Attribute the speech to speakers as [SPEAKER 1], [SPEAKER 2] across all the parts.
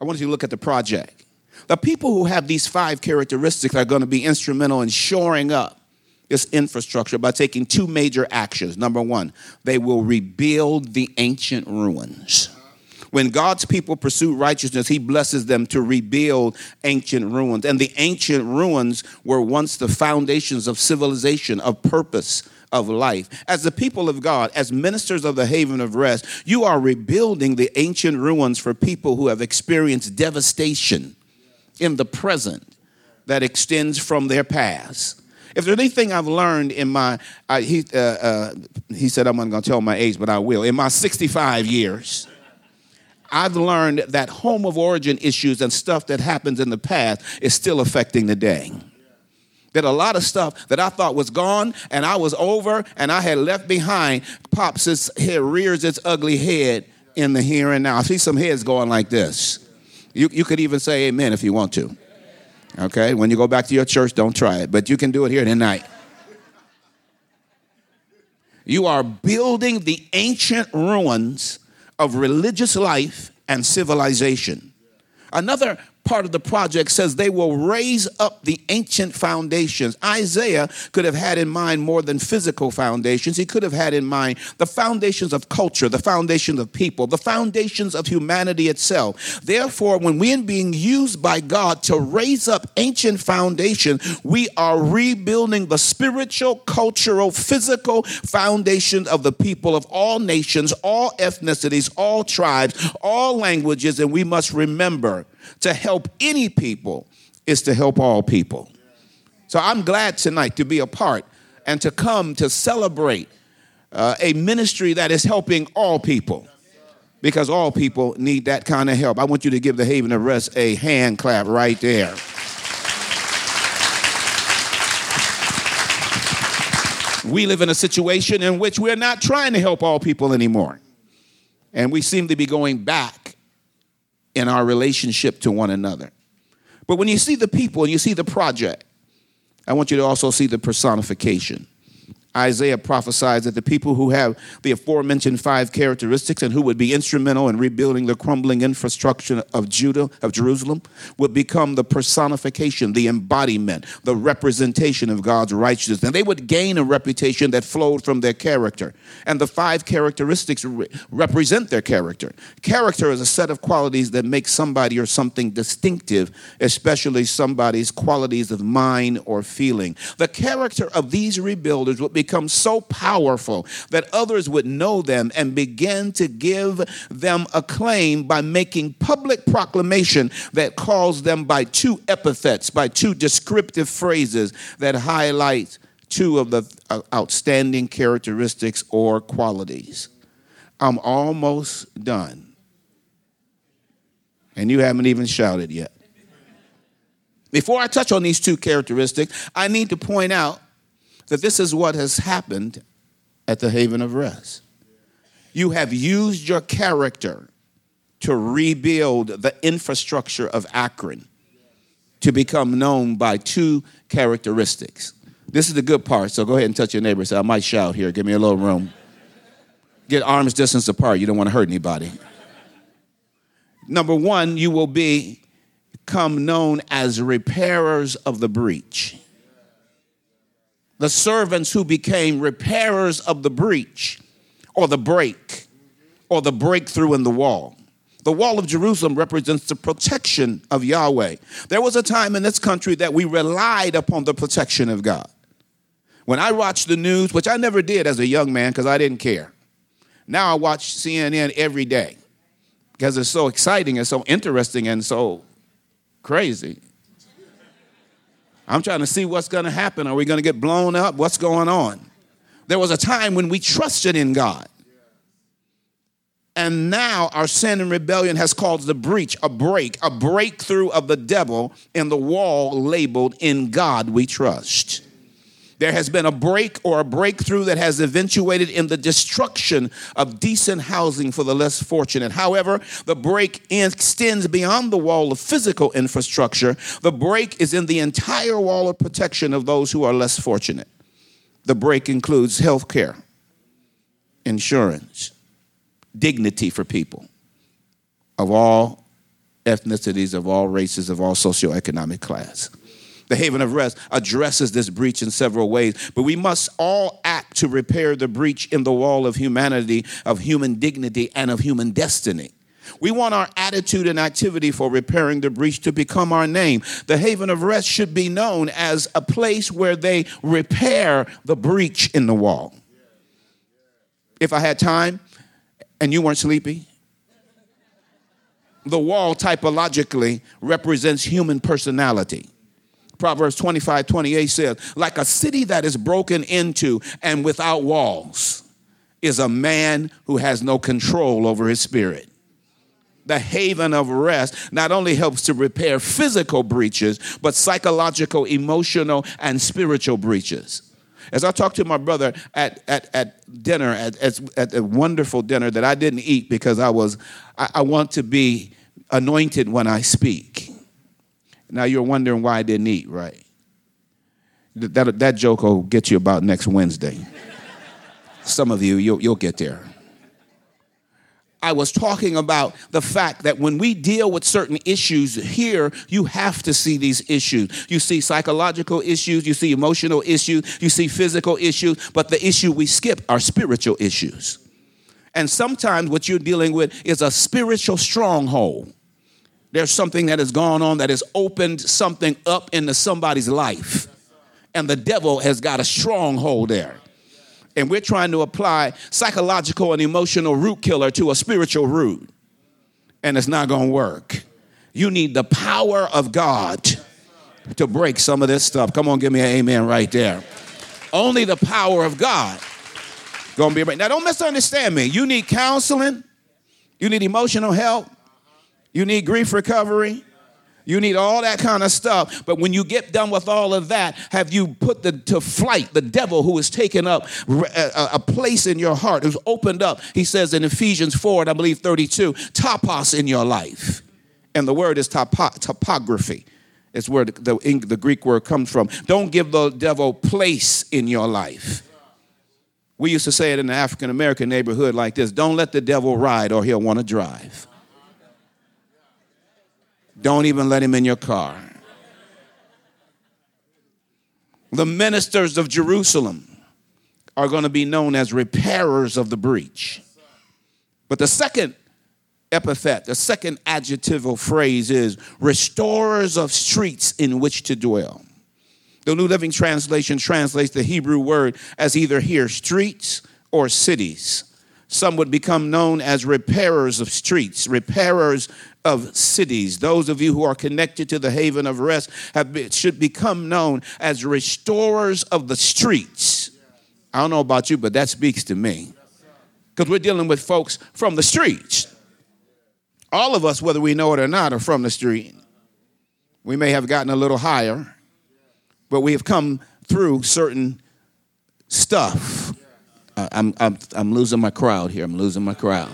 [SPEAKER 1] I want you to look at the project. The people who have these five characteristics are going to be instrumental in shoring up this infrastructure by taking two major actions. Number one, they will rebuild the ancient ruins. When God's people pursue righteousness, He blesses them to rebuild ancient ruins. And the ancient ruins were once the foundations of civilization, of purpose, of life. As the people of God, as ministers of the haven of rest, you are rebuilding the ancient ruins for people who have experienced devastation in the present that extends from their past. If there's anything I've learned in my, uh, he, uh, uh, he said I'm not going to tell my age, but I will. In my 65 years, I've learned that home of origin issues and stuff that happens in the past is still affecting the day. That a lot of stuff that I thought was gone and I was over and I had left behind pops its head, rears its ugly head in the here and now. I see some heads going like this. You, you could even say amen if you want to. Okay? When you go back to your church, don't try it, but you can do it here tonight. You are building the ancient ruins of religious life and civilization. Another part of the project says they will raise up the ancient foundations. Isaiah could have had in mind more than physical foundations. He could have had in mind the foundations of culture, the foundations of people, the foundations of humanity itself. Therefore, when we're being used by God to raise up ancient foundations, we are rebuilding the spiritual, cultural, physical foundation of the people of all nations, all ethnicities, all tribes, all languages, and we must remember to help any people is to help all people. So I'm glad tonight to be a part and to come to celebrate uh, a ministry that is helping all people because all people need that kind of help. I want you to give the Haven of Rest a hand clap right there. We live in a situation in which we're not trying to help all people anymore. And we seem to be going back in our relationship to one another. But when you see the people and you see the project, I want you to also see the personification. Isaiah prophesies that the people who have the aforementioned five characteristics and who would be instrumental in rebuilding the crumbling infrastructure of Judah, of Jerusalem, would become the personification, the embodiment, the representation of God's righteousness. And they would gain a reputation that flowed from their character. And the five characteristics re- represent their character. Character is a set of qualities that make somebody or something distinctive, especially somebody's qualities of mind or feeling. The character of these rebuilders would become so powerful that others would know them and begin to give them acclaim by making public proclamation that calls them by two epithets, by two descriptive phrases that highlight two of the uh, outstanding characteristics or qualities. I'm almost done. And you haven't even shouted yet. Before I touch on these two characteristics, I need to point out that this is what has happened at the Haven of Rest. You have used your character to rebuild the infrastructure of Akron to become known by two characteristics. This is the good part, so go ahead and touch your neighbor. I might shout here, give me a little room. Get arms distance apart, you don't want to hurt anybody. Number one, you will be, become known as repairers of the breach the servants who became repairers of the breach or the break or the breakthrough in the wall. The wall of Jerusalem represents the protection of Yahweh. There was a time in this country that we relied upon the protection of God. When I watched the news, which I never did as a young man because I didn't care, now I watch CNN every day because it's so exciting and so interesting and so crazy. I'm trying to see what's going to happen. Are we going to get blown up? What's going on? There was a time when we trusted in God. And now our sin and rebellion has caused a breach, a break, a breakthrough of the devil in the wall labeled, In God We Trust. There has been a break or a breakthrough that has eventuated in the destruction of decent housing for the less fortunate. However, the break extends beyond the wall of physical infrastructure. The break is in the entire wall of protection of those who are less fortunate. The break includes health care, insurance, dignity for people of all ethnicities, of all races, of all socioeconomic class. The Haven of Rest addresses this breach in several ways, but we must all act to repair the breach in the wall of humanity, of human dignity, and of human destiny. We want our attitude and activity for repairing the breach to become our name. The Haven of Rest should be known as a place where they repair the breach in the wall. If I had time and you weren't sleepy, the wall typologically represents human personality. Proverbs 25 28 says, like a city that is broken into and without walls is a man who has no control over his spirit. The haven of rest not only helps to repair physical breaches, but psychological, emotional, and spiritual breaches. As I talked to my brother at, at, at dinner, at, at, at a wonderful dinner that I didn't eat because I was, I, I want to be anointed when I speak. Now you're wondering why I didn't eat, right? That, that joke will get you about next Wednesday. Some of you, you'll, you'll get there. I was talking about the fact that when we deal with certain issues here, you have to see these issues. You see psychological issues, you see emotional issues, you see physical issues, but the issue we skip are spiritual issues. And sometimes what you're dealing with is a spiritual stronghold. There's something that has gone on that has opened something up into somebody's life. And the devil has got a stronghold there. And we're trying to apply psychological and emotional root killer to a spiritual root. And it's not going to work. You need the power of God to break some of this stuff. Come on, give me an amen right there. Only the power of God going to be right. Now, don't misunderstand me. You need counseling. You need emotional help. You need grief recovery. You need all that kind of stuff. But when you get done with all of that, have you put the, to flight the devil who has taken up a, a place in your heart, who's opened up, he says in Ephesians 4, and I believe 32, topos in your life. And the word is topo, topography. It's where the, the, the Greek word comes from. Don't give the devil place in your life. We used to say it in the African American neighborhood like this don't let the devil ride or he'll want to drive. Don't even let him in your car. The ministers of Jerusalem are going to be known as repairers of the breach. But the second epithet, the second adjectival phrase is restorers of streets in which to dwell. The New Living Translation translates the Hebrew word as either here streets or cities. Some would become known as repairers of streets, repairers of cities. Those of you who are connected to the haven of rest been, should become known as restorers of the streets. I don't know about you, but that speaks to me. Because we're dealing with folks from the streets. All of us, whether we know it or not, are from the street. We may have gotten a little higher, but we have come through certain stuff. I'm, I'm, I'm losing my crowd here. I'm losing my crowd.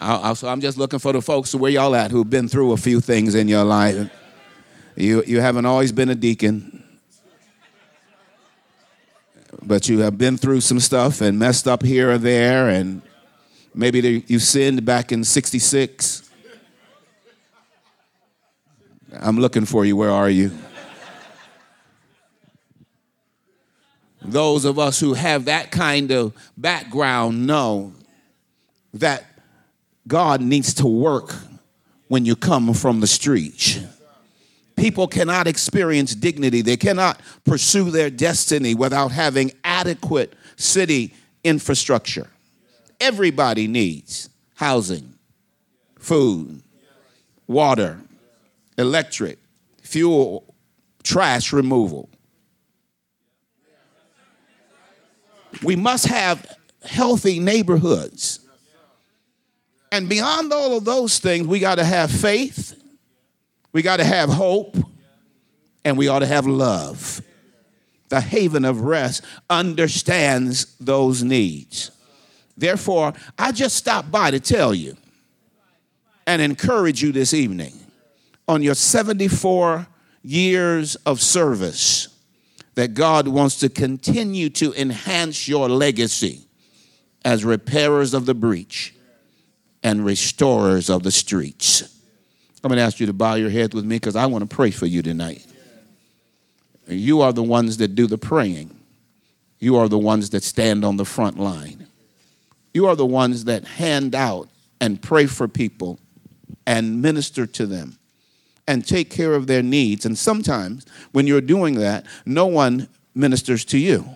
[SPEAKER 1] I, I, so I'm just looking for the folks where y'all at who've been through a few things in your life. You, you haven't always been a deacon, but you have been through some stuff and messed up here or there, and maybe you sinned back in 66. I'm looking for you. Where are you? Those of us who have that kind of background know that God needs to work when you come from the streets. People cannot experience dignity, they cannot pursue their destiny without having adequate city infrastructure. Everybody needs housing, food, water, electric, fuel, trash removal. We must have healthy neighborhoods. And beyond all of those things, we got to have faith, we got to have hope, and we ought to have love. The haven of rest understands those needs. Therefore, I just stopped by to tell you and encourage you this evening on your 74 years of service that God wants to continue to enhance your legacy as repairers of the breach and restorers of the streets. I'm going to ask you to bow your head with me because I want to pray for you tonight. You are the ones that do the praying. You are the ones that stand on the front line. You are the ones that hand out and pray for people and minister to them and take care of their needs. And sometimes when you're doing that, no one ministers to you.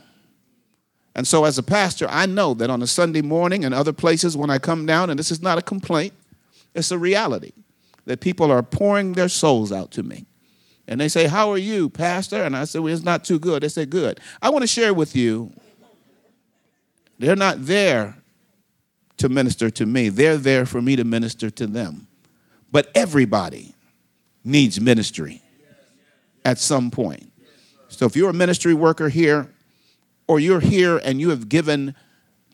[SPEAKER 1] And so, as a pastor, I know that on a Sunday morning and other places when I come down, and this is not a complaint, it's a reality that people are pouring their souls out to me. And they say, How are you, Pastor? And I say, Well, it's not too good. They say, Good. I want to share with you, they're not there to minister to me, they're there for me to minister to them. But everybody needs ministry at some point. So if you're a ministry worker here, or you're here and you have given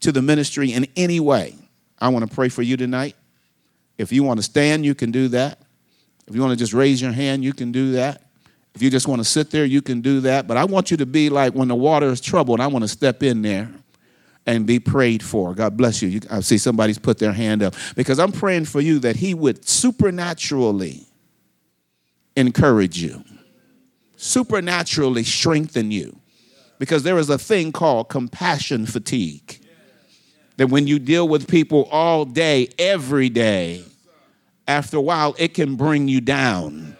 [SPEAKER 1] to the ministry in any way, I want to pray for you tonight. If you want to stand, you can do that. If you want to just raise your hand, you can do that. If you just want to sit there, you can do that. But I want you to be like when the water is troubled, I want to step in there and be prayed for. God bless you. you. I see somebody's put their hand up because I'm praying for you that He would supernaturally encourage you, supernaturally strengthen you. Because there is a thing called compassion fatigue. That when you deal with people all day, every day, after a while, it can bring you down.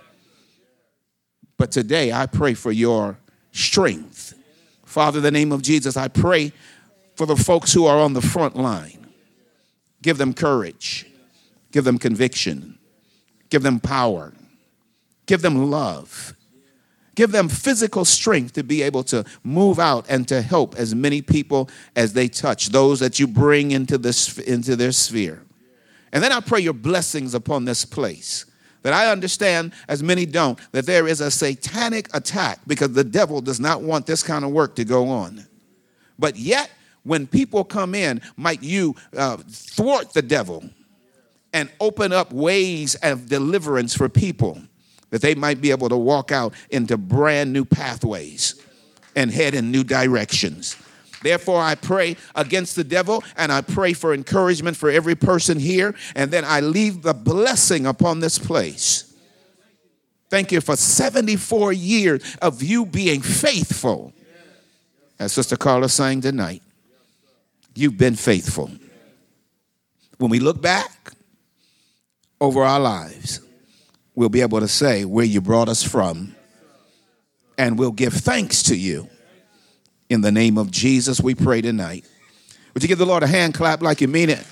[SPEAKER 1] But today, I pray for your strength. Father, in the name of Jesus, I pray for the folks who are on the front line. Give them courage, give them conviction, give them power, give them love, give them physical strength to be able to move out and to help as many people as they touch, those that you bring into, this, into their sphere. And then I pray your blessings upon this place. That I understand, as many don't, that there is a satanic attack because the devil does not want this kind of work to go on. But yet, when people come in, might you uh, thwart the devil and open up ways of deliverance for people that they might be able to walk out into brand new pathways and head in new directions. Therefore, I pray against the devil and I pray for encouragement for every person here. And then I leave the blessing upon this place. Thank you for 74 years of you being faithful. As Sister Carla sang tonight, you've been faithful. When we look back over our lives, we'll be able to say where you brought us from, and we'll give thanks to you in the name of Jesus, we pray tonight. Would you give the Lord a hand clap like you mean it?